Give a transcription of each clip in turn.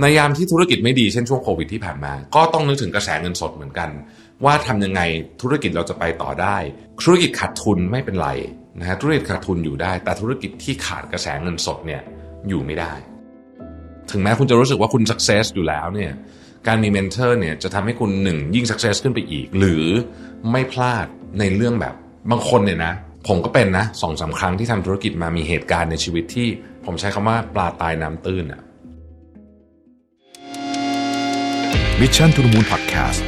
ในยามที่ธุรกิจไม่ดีเช่นช่วงโควิดที่ผ่านมา ก็ต้องนึกถึงกระแสเงินสดเหมือนกัน ว่าทำยังไงธุรกิจเราจะไปต่อได้ ธุรกิจขาดทุนไม่เป็นไรนะฮะธุรกิจขาดทุนอยู่ได้ แต่ธุรกิจที่ขาดกระแสเงินสดเนี่ยอยู่ไม่ได้ ถึงแม้คุณจะรู้สึกว่าคุณ success อยู่แล้วเนี่ยการมี mentor เนี่ยจะทำให้คุณหนึ่งยิ่ง success ขึ้นไปอีก หรือไม่พลาดในเรื่องแบบบางคนเนี่ยนะผมก็เป็นนะสองสามครั้งที่ทำธุรกิจมามีเหตุการณ์ในชีวิตที่ ผมใช้คำว่าปลาตายน้ำตื้นอะ มิชชั่นทุ the Moon Podcast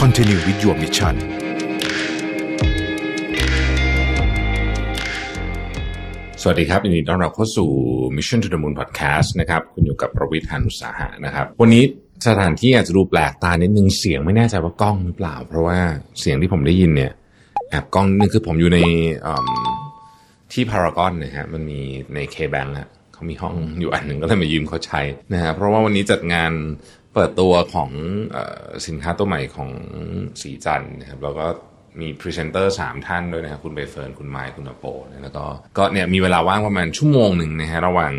Continue with your mission สวัสดีครับยินดีต้อนรับเข้าสู่ Mission to the Moon Podcast นะครับคุณอยู่กับประวิทยานุสาหะนะครับ วันนี้สถานที่อาจจะดูแปลกตานิดนึงเสียงไม่แน่ใจว่ากล้องหรือเปล่า เพราะว่าเสียงที่ผมได้ยินเนี่ยแอบกล้องนึงคือผมอยู่ในที่พารากอนนะฮะมันมีใน K-Bank อะเขามีห้องอยู่อันหนึ่งก็เลยมายืมเขาใช้นะฮะเพราะว่าวันนี้จัดงาน เปิดตัวของสินค้าตัวใหม่ของศรีจันทร์นะครับแล้วก็มีพรีเซนเตอร์สามท่านด้วยนะครับคุณใบเฟิร์นคุณไมค์คุณอาโปนะแล้วก็ก็เนี่ยมีเวลาว่างประมาณชั่วโมงหนึ่งนะฮะระหว่าง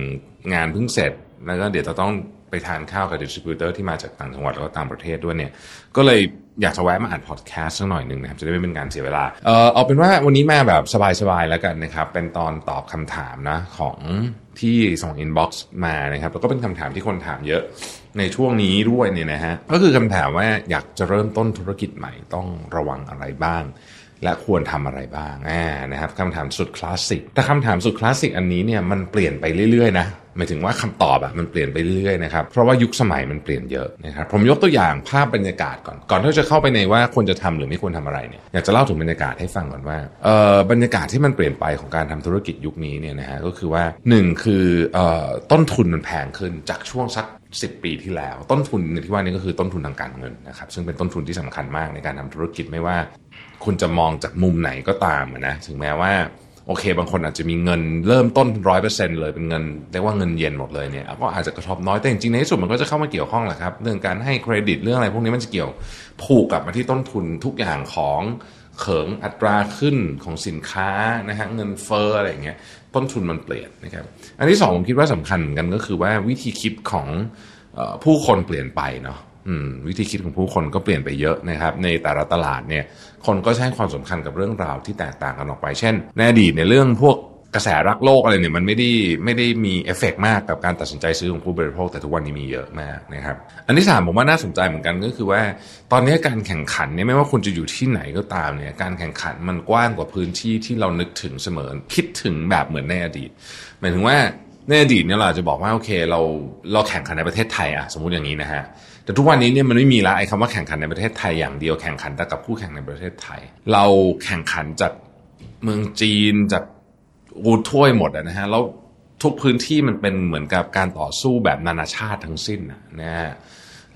งานเพิ่งเสร็จ แล้วก็เดี๋ยวจะต้องไปทานข้าวกับ distributor ที่มาจากต่างจังหวัดแล้วก็ต่างประเทศด้วยเนี่ย ก็เลยอยากจะแวะมาอัดพอดแคสต์สักหน่อยหนึ่งนะครับ จะได้ไม่เป็นการเสียเวลา เออเอาเป็นว่าวันนี้มาแบบสบายๆแล้วกันนะครับ เป็นตอนตอบคำถามนะของที่ส่ง inbox มานะครับ แล้วก็เป็นคำถามที่คนถามเยอะ ในช่วงนี้ด้วยเนี่ยนะฮะก็คือคำถามว่าอยากจะเริ่มต้นธุรกิจใหม่ต้องระวังอะไรบ้าง และควรทำอะไรบ้างอ่านะครับคำถามสุดคลาสสิกแต่คำถามสุดคลาสสิกอันนี้เนี่ยมันเปลี่ยนไปเรื่อยๆนะหมายถึงว่าคำตอบอะมันเปลี่ยนไปเรื่อยๆนะครับเพราะว่ายุคสมัยมันเปลี่ยนเยอะนะครับผมยกตัวอย่างภาพบรรยากาศก่อนก่อนที่จะเข้าไปในว่าควรจะทำหรือไม่ควรทำอะไรเนี่ยอยากจะเล่าถึงบรรยากาศให้ฟังก่อนว่าเอ่อบรรยากาศที่มันเปลี่ยนไปของการทำธุรกิจยุคนี้เนี่ยนะฮะก็คือว่าหนึ่งคือเอ่อต้นทุนมันแพงขึ้นจากช่วงสัก 10 ปีที่แล้ว ต้นทุนในที่ว่านี้ก็คือต้นทุนทางการเงินนะครับ ซึ่งเป็นต้นทุนที่สำคัญมากในการทำธุรกิจไม่ว่า คุณจะมองจากมุมไหนก็ตามนะถึงแม้ว่าโอเค บางคนอาจจะมีเงินเริ่มต้นร้อยเปอร์เซ็นต์เลยเป็นเงินเรียกว่าเงินเย็นหมดเลยเนี่ยก็อาจจะกระทบน้อยแต่จริงๆในที่สุดมันก็จะเข้ามาเกี่ยวข้องแหละครับเรื่องการให้เครดิตเรื่องอะไรพวกนี้มันจะเกี่ยวผูกกับมาที่ต้นทุนทุกอย่างของ เขิงอัตราขึ้นของสินค้านะฮะเงินเฟ้ออะไรอย่างเงี้ยต้นทุนมันเปลี่ยนนะครับอันที่สองผมคิดว่าสำคัญกันก็คือว่าวิธีคิดของออผู้คนเปลี่ยนไปเนาะวิธีคิดของผู้คนก็เปลี่ยนไปเยอะนะครับในแต่ละตลาดเนี่ยคนก็ใช้ความสำคัญกับเรื่องราวที่แตกต่างกันออกไป เช่นในอดีตในเรื่องพวก กระแสรักโลกอะไรเนี่ยมันไม่ได้ไม่ได้มีเอฟเฟกมากกับการตัดสินใจซื้อของผู้บริโภคแต่ทุกวันนี้มีเยอะมากนะครับ อันที่สามผมว่าน่าสนใจเหมือนกันก็คือว่า ตอนนี้การแข่งขันเนี่ยไม่ว่าคุณจะอยู่ที่ไหนก็ตามเนี่ยการแข่งขันมันกว้างกว่าพื้นที่ที่เรานึกถึงเสมอคิดถึงแบบเหมือนในอดีตหมายถึงว่าในอดีตเนี่ยเราจจะบอกว่าโอเคเราเราแข่งขันในประเทศไทยอะสมมุติอย่างนี้นะฮะแต่ทุกวันนี้เนี่ยมันไม่มีละไอ้คำว่าแข่งขันในประเทศไทยอย่างเดียวแข่งขันแต่กับคู่แข่งในประเทศไทย เราแข่งขันจากเมืองจีนจาก อูถ้วยหมดอะนะฮะแล้วทุกพื้นที่มันเป็นเหมือนกับการต่อสู้แบบนานาชาติทั้งสิ้นนะฮะ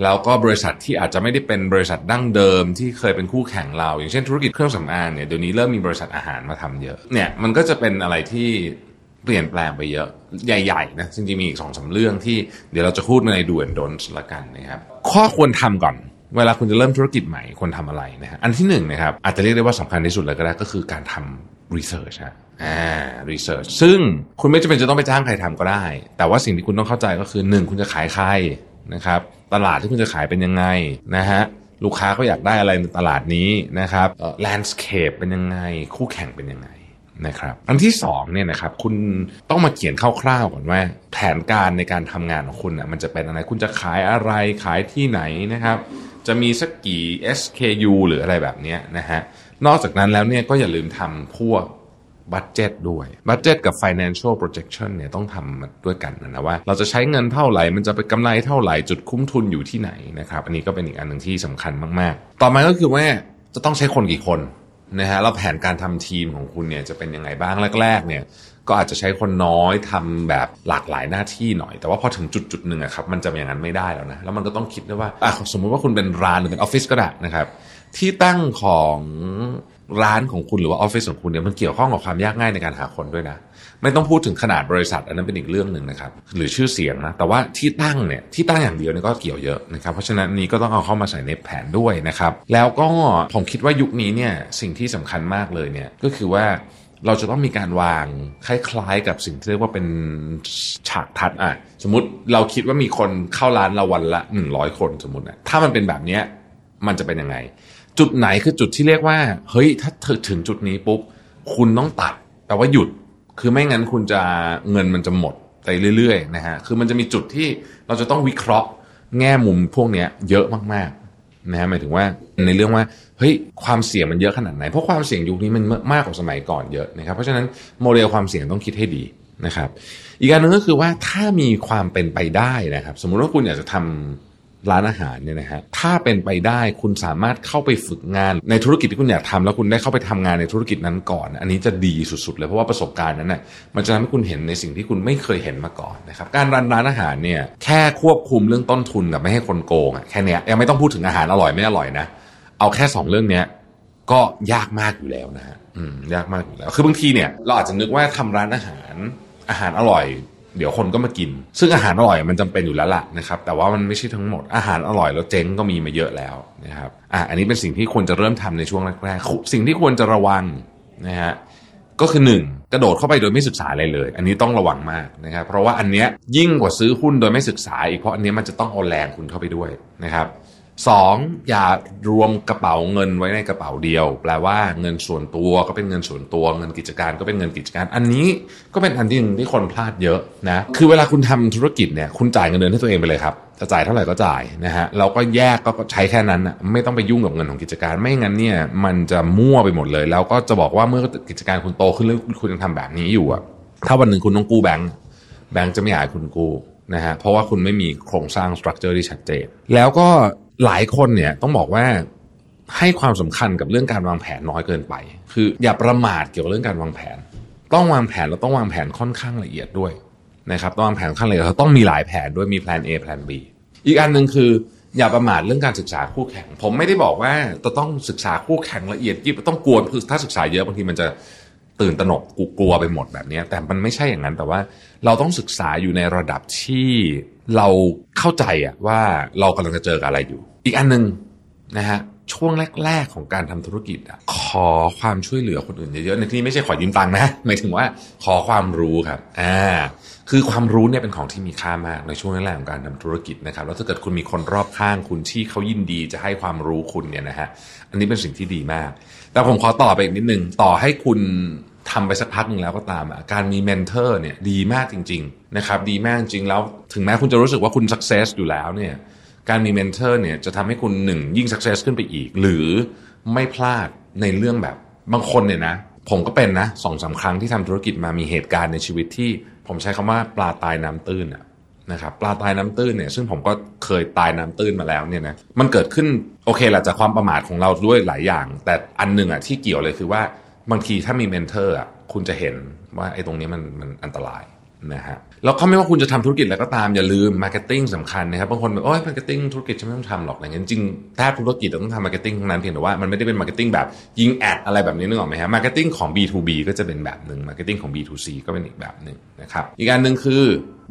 แล้วก็บริษัทที่อาจจะไม่ได้เป็นบริษัทดั้งเดิมที่เคยเป็นคู่แข่งเรา อย่างเช่นธุรกิจเครื่องสำอางเนี่ยเดี๋ยวนี้เริ่มมีบริษัทอาหารมาทำเยอะเนี่ยมันก็จะเป็นอะไรที่เปลี่ยนแปลงไปเยอะใหญ่ๆนะจริงๆมีอีกสองสาเรื่องที่เดี๋ยวเราจะพูดในดูแอนดนส์ละกันนะครับข้อควรทำก่อน เวลาคุณจะเริ่มธุรกิจใหม่ควรทำอะไรนะฮะอันที่หนึ่งนะครับอาจจะเรียกได้ว่าสำคัญที่สุดเลยก็ได้ก็คือการทำ รีเสิร์ชฮะอ่า research ซึ่งคุณไม่จำเป็นจะต้องไปจ้างใครทำก็ได้ แต่ว่าสิ่งที่คุณต้องเข้าใจก็คือหนึ่งคุณจะขายใครนะครับ ตลาดที่คุณจะขายเป็นยังไงนะฮะลูกค้าเขาอยากได้อะไรในตลาดนี้นะครับ landscape เป็นยังไง คู่แข่งเป็นยังไงนะครับอันที่สองเนี่ยนะครับคุณต้องมาเขียนคร่าวๆก่อนว่า แผนการในการทำงานของคุณอะมันจะเป็นอะไรคุณจะขายอะไรขายที่ไหนนะครับ จะมีสักกี่ SKU หรืออะไรแบบเนี้ยนะฮะ นอกจากนั้นแล้วเนี่ยก็อย่าลืมทำพวกบัตเจตด้วยบัตเจตกับ financial projection เนี่ยต้องทำมาด้วยกันนะว่า เราจะใช้เงินเท่าไหร่ มันจะไปกำไรเท่าไหร่ จุดคุ้มทุนอยู่ที่ไหนนะครับ อันนี้ก็เป็นอีกอันหนึ่งที่สำคัญมาก ๆ ต่อมาก็คือว่าจะต้องใช้คนกี่คนนะฮะแล้วแผนการทำทีมของคุณเนี่ยจะเป็นยังไงบ้างแรก ๆ เนี่ย ก็อาจจะใช้คนน้อยทำแบบหลากหลายหน้าที่หน่อย แต่ว่าพอถึงจุดจุดหนึ่งอะครับมันจะอย่างนั้นไม่ได้แล้วนะแล้วมันก็ต้องคิดด้วยว่าอะสมมุติว่าคุณเป็นร้านหรือเป็นออฟฟิศก็ได้นะครับที่ตั้งของร้านของคุณหรือว่าออฟฟิศของคุณเนี่ยมันเกี่ยวข้องกับความยากง่ายในการหาคนด้วยนะ ไม่ต้องพูดถึงขนาดบริษัท อันนั้นเป็นอีกเรื่องหนึ่งนะครับ หรือชื่อเสียงนะแต่ว่าที่ตั้งเนี่ยที่ตั้งอย่างเดียวเนี่ยก็เกี่ยวเยอะนะครับ เพราะฉะนั้นนี้ก็ต้องเอาเข้ามาใส่ในแผนด้วยนะครับ แล้วก็ผมคิดว่ายุคนี้เนี่ยสิ่งที่สำคัญมากเลยเนี่ยก็คือว่า เราจะต้องมีการวางคล้ายๆ กับสิ่งที่เรียกว่าเป็นฉากทัดอะสมมติเราคิดว่ามีคนเข้าร้านเราวันละหนึ่งร้อยคนสมมตินะถ้ามันเป็นแบบเนี้ยมันจะเป็นยังไง จุดไหนคือจุดที่เรียกว่า เฮ้ยถ้าถึงจุดนี้ปุ๊บ คุณต้องตัดแปลว่าหยุดคือไม่งั้นคุณจะเงินมันจะหมดไปเรื่อยๆนะฮะคือมันจะมีจุดที่เราจะต้องวิเคราะห์แง่มุมพวกนี้เยอะมากๆ นะฮะหมายถึงว่าในเรื่องว่าเฮ้ยความเสี่ยงมันเยอะขนาดไหน เพราะความเสี่ยงยุคนี้มันมากกว่าสมัยก่อนเยอะนะครับเพราะฉะนั้นโมเดลความเสี่ยงต้องคิดให้ดีนะครับ อีกการหนึ่งก็คือว่าถ้ามีความเป็นไปได้นะครับ สมมุติว่าคุณอยากจะทำ ร้านอาหารเนี่ยนะฮะถ้าเป็นไปได้คุณสามารถเข้าไปฝึกงานในธุรกิจที่คุณอยากทำแล้วคุณได้เข้าไปทำงานในธุรกิจนั้นก่อน อันนี้จะดีสุดๆเลยเพราะว่าประสบการณ์นั้นน่ะมันจะทำให้คุณเห็นในสิ่งที่คุณไม่เคยเห็นมาก่อนนะครับการรันร้านอาหารเนี่ยแค่ควบคุมเรื่องต้นทุนกับไม่ให้คนโกงแค่นี้ยังไม่ต้องพูดถึงอาหารอร่อยไม่อร่อยนะเอาแค่ 2 เรื่องเนี้ยก็ยากมากอยู่แล้วนะฮะยากมากอยู่แล้ว คือบางทีเนี่ยเราอาจจะนึกว่าทำร้านอาหารอาหารอร่อย เดี๋ยวคนก็มากิน ซึ่งอาหารอร่อยมันจำเป็นอยู่แล้วล่ะนะครับแต่ว่ามันไม่ใช่ทั้งหมดอาหารอร่อยแล้วเจ๊งก็มีมาเยอะแล้วนะครับอะอันนี้เป็นสิ่งที่ควรจะเริ่มทำในช่วงแรกๆสิ่งที่ควรจะระวังนะฮะก็คือหนึ่งกระโดดเข้าไปโดยไม่ศึกษาอะไรเลย อันนี้ต้องระวังมากนะครับเพราะว่าอันเนี้ยยิ่งกว่าซื้อหุ้นโดยไม่ศึกษาอีกเพราะอันเนี้ยมันจะต้องเอาแรงคุณเข้าไปด้วยนะครับ สองอย่ารวมกระเป๋าเงินไว้ในกระเป๋าเดียว แปลว่าเงินส่วนตัวก็เป็นเงินส่วนตัว เงินกิจการก็เป็นเงินกิจการ อันนี้ก็เป็นอันที่หนึ่งที่คนพลาดเยอะนะคือเวลาคุณทำธุรกิจเนี่ยคุณจ่ายเงินเดือนให้ตัวเองไปเลยครับจะจ่ายเท่าไหร่ก็จ่ายนะฮะเราก็แยกก็ใช้แค่นั้นนะไม่ต้องไปยุ่งกับเงินของกิจการ ไม่งั้นเนี่ยมันจะมั่วไปหมดเลย แล้วก็จะบอกว่าเมื่อกิจการคุณโตขึ้นแล้วคุณยังทำแบบนี้อยู่อะถ้าวันหนึ่งคุณต้องกู้แบงก์แบงก์จะไม่อยากคุณกู้ นะฮะเพราะว่าคุณไม่มีโครงสร้างสตรัคเจอร์ที่ชัดเจนแล้วก็หลายคนเนี่ยต้องบอกว่าให้ความสำคัญกับเรื่องการวางแผนน้อยเกินไป คืออย่าประมาทเกี่ยวกับเรื่องการวางแผน ต้องวางแผนแล้วต้องวางแผนค่อนข้างละเอียดด้วยนะครับต้องวางแผนค่อนข้างละเอียดต้องมีหลายแผนด้วยมีแผน A แผน B อีกอันหนึ่งคือ อย่าประมาทเรื่องการศึกษาคู่แข่ง ผมไม่ได้บอกว่าจะต้องศึกษาคู่แข่งละเอียดยิบต้องกลัวคือถ้าศึกษาเยอะบางทีมันจะ ตื่นตระหนกกลัวไปหมดแบบนี้ แต่มันไม่ใช่อย่างนั้นแต่ว่าเราต้องศึกษาอยู่ในระดับที่เราเข้าใจอะว่าเรากำลังจะเจอกับอะไรอยู่ อีกอันหนึ่งนะฮะช่วงแรก ๆ ของการทำธุรกิจอะขอความช่วยเหลือคนอื่นเยอะๆในที่นี้ไม่ใช่ขอยืมตังค์นะหมายถึงว่าขอความรู้ครับอ่าคือความรู้เนี่ยเป็นของที่มีค่ามากในช่วงแรกของการทำธุรกิจนะครับแล้วถ้าเกิดคุณมีคนรอบข้างคุณที่เขายินดีจะให้ความรู้คุณเนี่ยนะฮะอันนี้เป็นสิ่งที่ดีมาก แต่ผมขอต่อไปอีกนิดนึงต่อให้คุณ ทำไปสักพักหนึ่งแล้วก็ตามการมีเมนเทอร์เนี่ยดีมากจริงๆนะครับดีมากจริงแล้วถึงแม้คุณจะรู้สึกว่าคุณ success อยู่แล้วเนี่ยการมี mentor เนี่ยจะทำให้คุณหนึ่งยิ่ง success ขึ้นไปอีก หรือไม่พลาดในเรื่องแบบบางคนเนี่ยนะผมก็เป็นนะสองสามครั้งที่ทำธุรกิจมามีเหตุการณ์ในชีวิตที่ผมใช้คำว่าปลาตายน้ำตื้นนะครับปลาตายน้ำตื้นเนี่ยซึ่งผมก็เคยตายน้ำตื้นมาแล้วเนี่ยนะมันเกิดขึ้นโอเคแหละจากความประมาทของเราด้วยหลายอย่าง แต่อันหนึ่งอะที่เกี่ยวเลยคือว่า บางทีถ้ามี mentor อะคุณจะเห็นว่าไอ้ตรงนี้มันมันอันตรายนะฮะแล้วก็ไม่ว่าคุณจะทำธุรกิจอะไรก็ตามอย่าลืม marketing สำคัญนะครับบางคนบอกโอ้ย marketing ธุรกิจฉันไม่ต้องทำหรอกอะไรเงี้ยจริงแทบทุกธุรกิจต้องทำ marketing ทั้งนั้นเพียงแต่ว่ามันไม่ได้เป็น marketing แบบยิง ad อะไรแบบนี้นึกออกไหมฮะมาร์เก็ตติ้งของ B2B ก็จะเป็นแบบหนึ่งมาร์เก็ตติ้งของ B2C ก็เป็นอีกแบบหนึ่งนะครับอีกอันหนึ่งคือ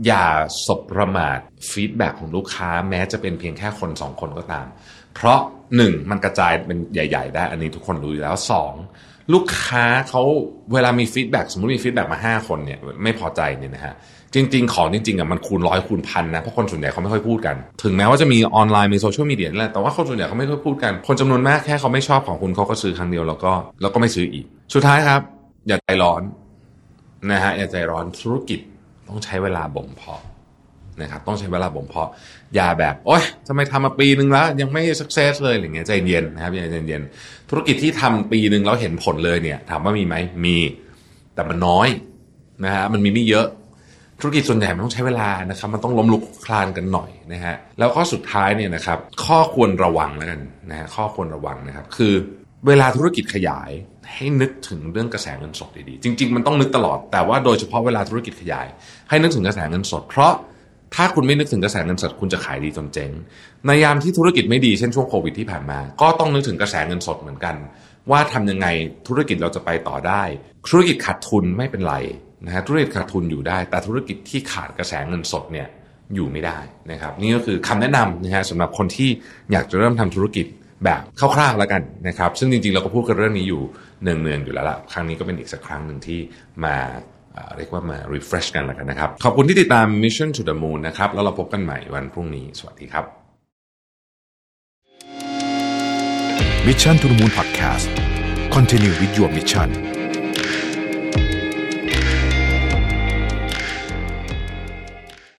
อย่าสบประมาท feedback ของลูกค้าแม้จะเป็นเพียงแค่คน 2 คนก็ตาม เพราะ 1 มันกระจายเป็นใหญ่ ๆ ได้ อันนี้ทุกคนรู้อยู่แล้ว 2 ลูกค้าเขาเวลามี feedback สมมติมี feedback มา 5 คนเนี่ยไม่พอใจเนี่ยนะฮะจริง ๆ ของจริงๆอะมันคูณร้อยคูณพันนะเพราะคนส่วนใหญ่เขาไม่ค่อยพูดกัน ถึงแม้ว่าจะมีออนไลน์มีโซเชียลมีเดียนี่แหละแต่ว่าคนส่วนใหญ่เขาไม่ค่อยพูดกัน คนจำนวนมากแค่เขาไม่ชอบของคุณเขาก็ซื้อครั้งเดียวแล้วก็แล้วก็ไม่ซื้ออีก สุดท้ายครับ อย่าใจร้อนนะฮะอย่าใจร้อนธุรกิจต้องใช้เวลาบ่มเพาะ นะครับต้องใช้เวลาบ่มเพาะอย่าแบบโอ๊ยทำไมทำมาปีหนึ่งแล้ว ยังไม่ success เลยอะไรเงี้ยใจเย็นนะครับใจเย็นธุรกิจที่ทำปีหนึ่งแล้วเห็นผลเลยเนี่ยถามว่ามีไหมมีแต่มันน้อยนะฮะมันมีไม่เยอะธุรกิจส่วนใหญ่มันต้องใช้เวลานะครับ มันต้องล้มลุกคลานกันหน่อยนะฮะแล้วก็สุดท้ายเนี่ยนะครับข้อควรระวังแล้วกันนะฮะข้อควรระวังนะครับ คือเวลาธุรกิจขยายให้นึกถึงเรื่องกระแสเงินสดดีๆ จริง ๆ มันต้องนึกตลอด แต่ว่าโดยเฉพาะเวลาธุรกิจขยาย ให้นึกถึงกระแสเงินสด เพราะ ถ้าคุณไม่นึกถึงกระแสเงินสดคุณจะขายดีจนเจ๊งในยามที่ธุรกิจไม่ดีเช่นช่วงโควิดที่ผ่านมา ก็ต้องนึกถึงกระแสเงินสดเหมือนกัน ว่าทำยังไงธุรกิจเราจะไปต่อได้ ธุรกิจขาดทุนไม่เป็นไรนะฮะธุรกิจขาดทุนอยู่ได้ แต่ธุรกิจที่ขาดกระแสเงินสดเนี่ยอยู่ไม่ได้นะครับ นี่ก็คือคำแนะนำนะฮะสำหรับคนที่อยากจะเริ่มทำธุรกิจแบบคร่าวๆแล้วกันนะครับ ซึ่งจริงๆเราก็พูดกันเรื่องนี้อยู่เนืองๆอยู่แล้วละครั้งนี้ก็เป็นอีกสักครั้งหนึ่งที่มา เรียกว่ามา refresh กันแล้วกันนะครับ ขอบคุณที่ติดตาม Mission to the Moon นะครับ แล้วเราพบกันใหม่วันพรุ่งนี้ สวัสดีครับ Mission to the Moon Podcast Continue with your mission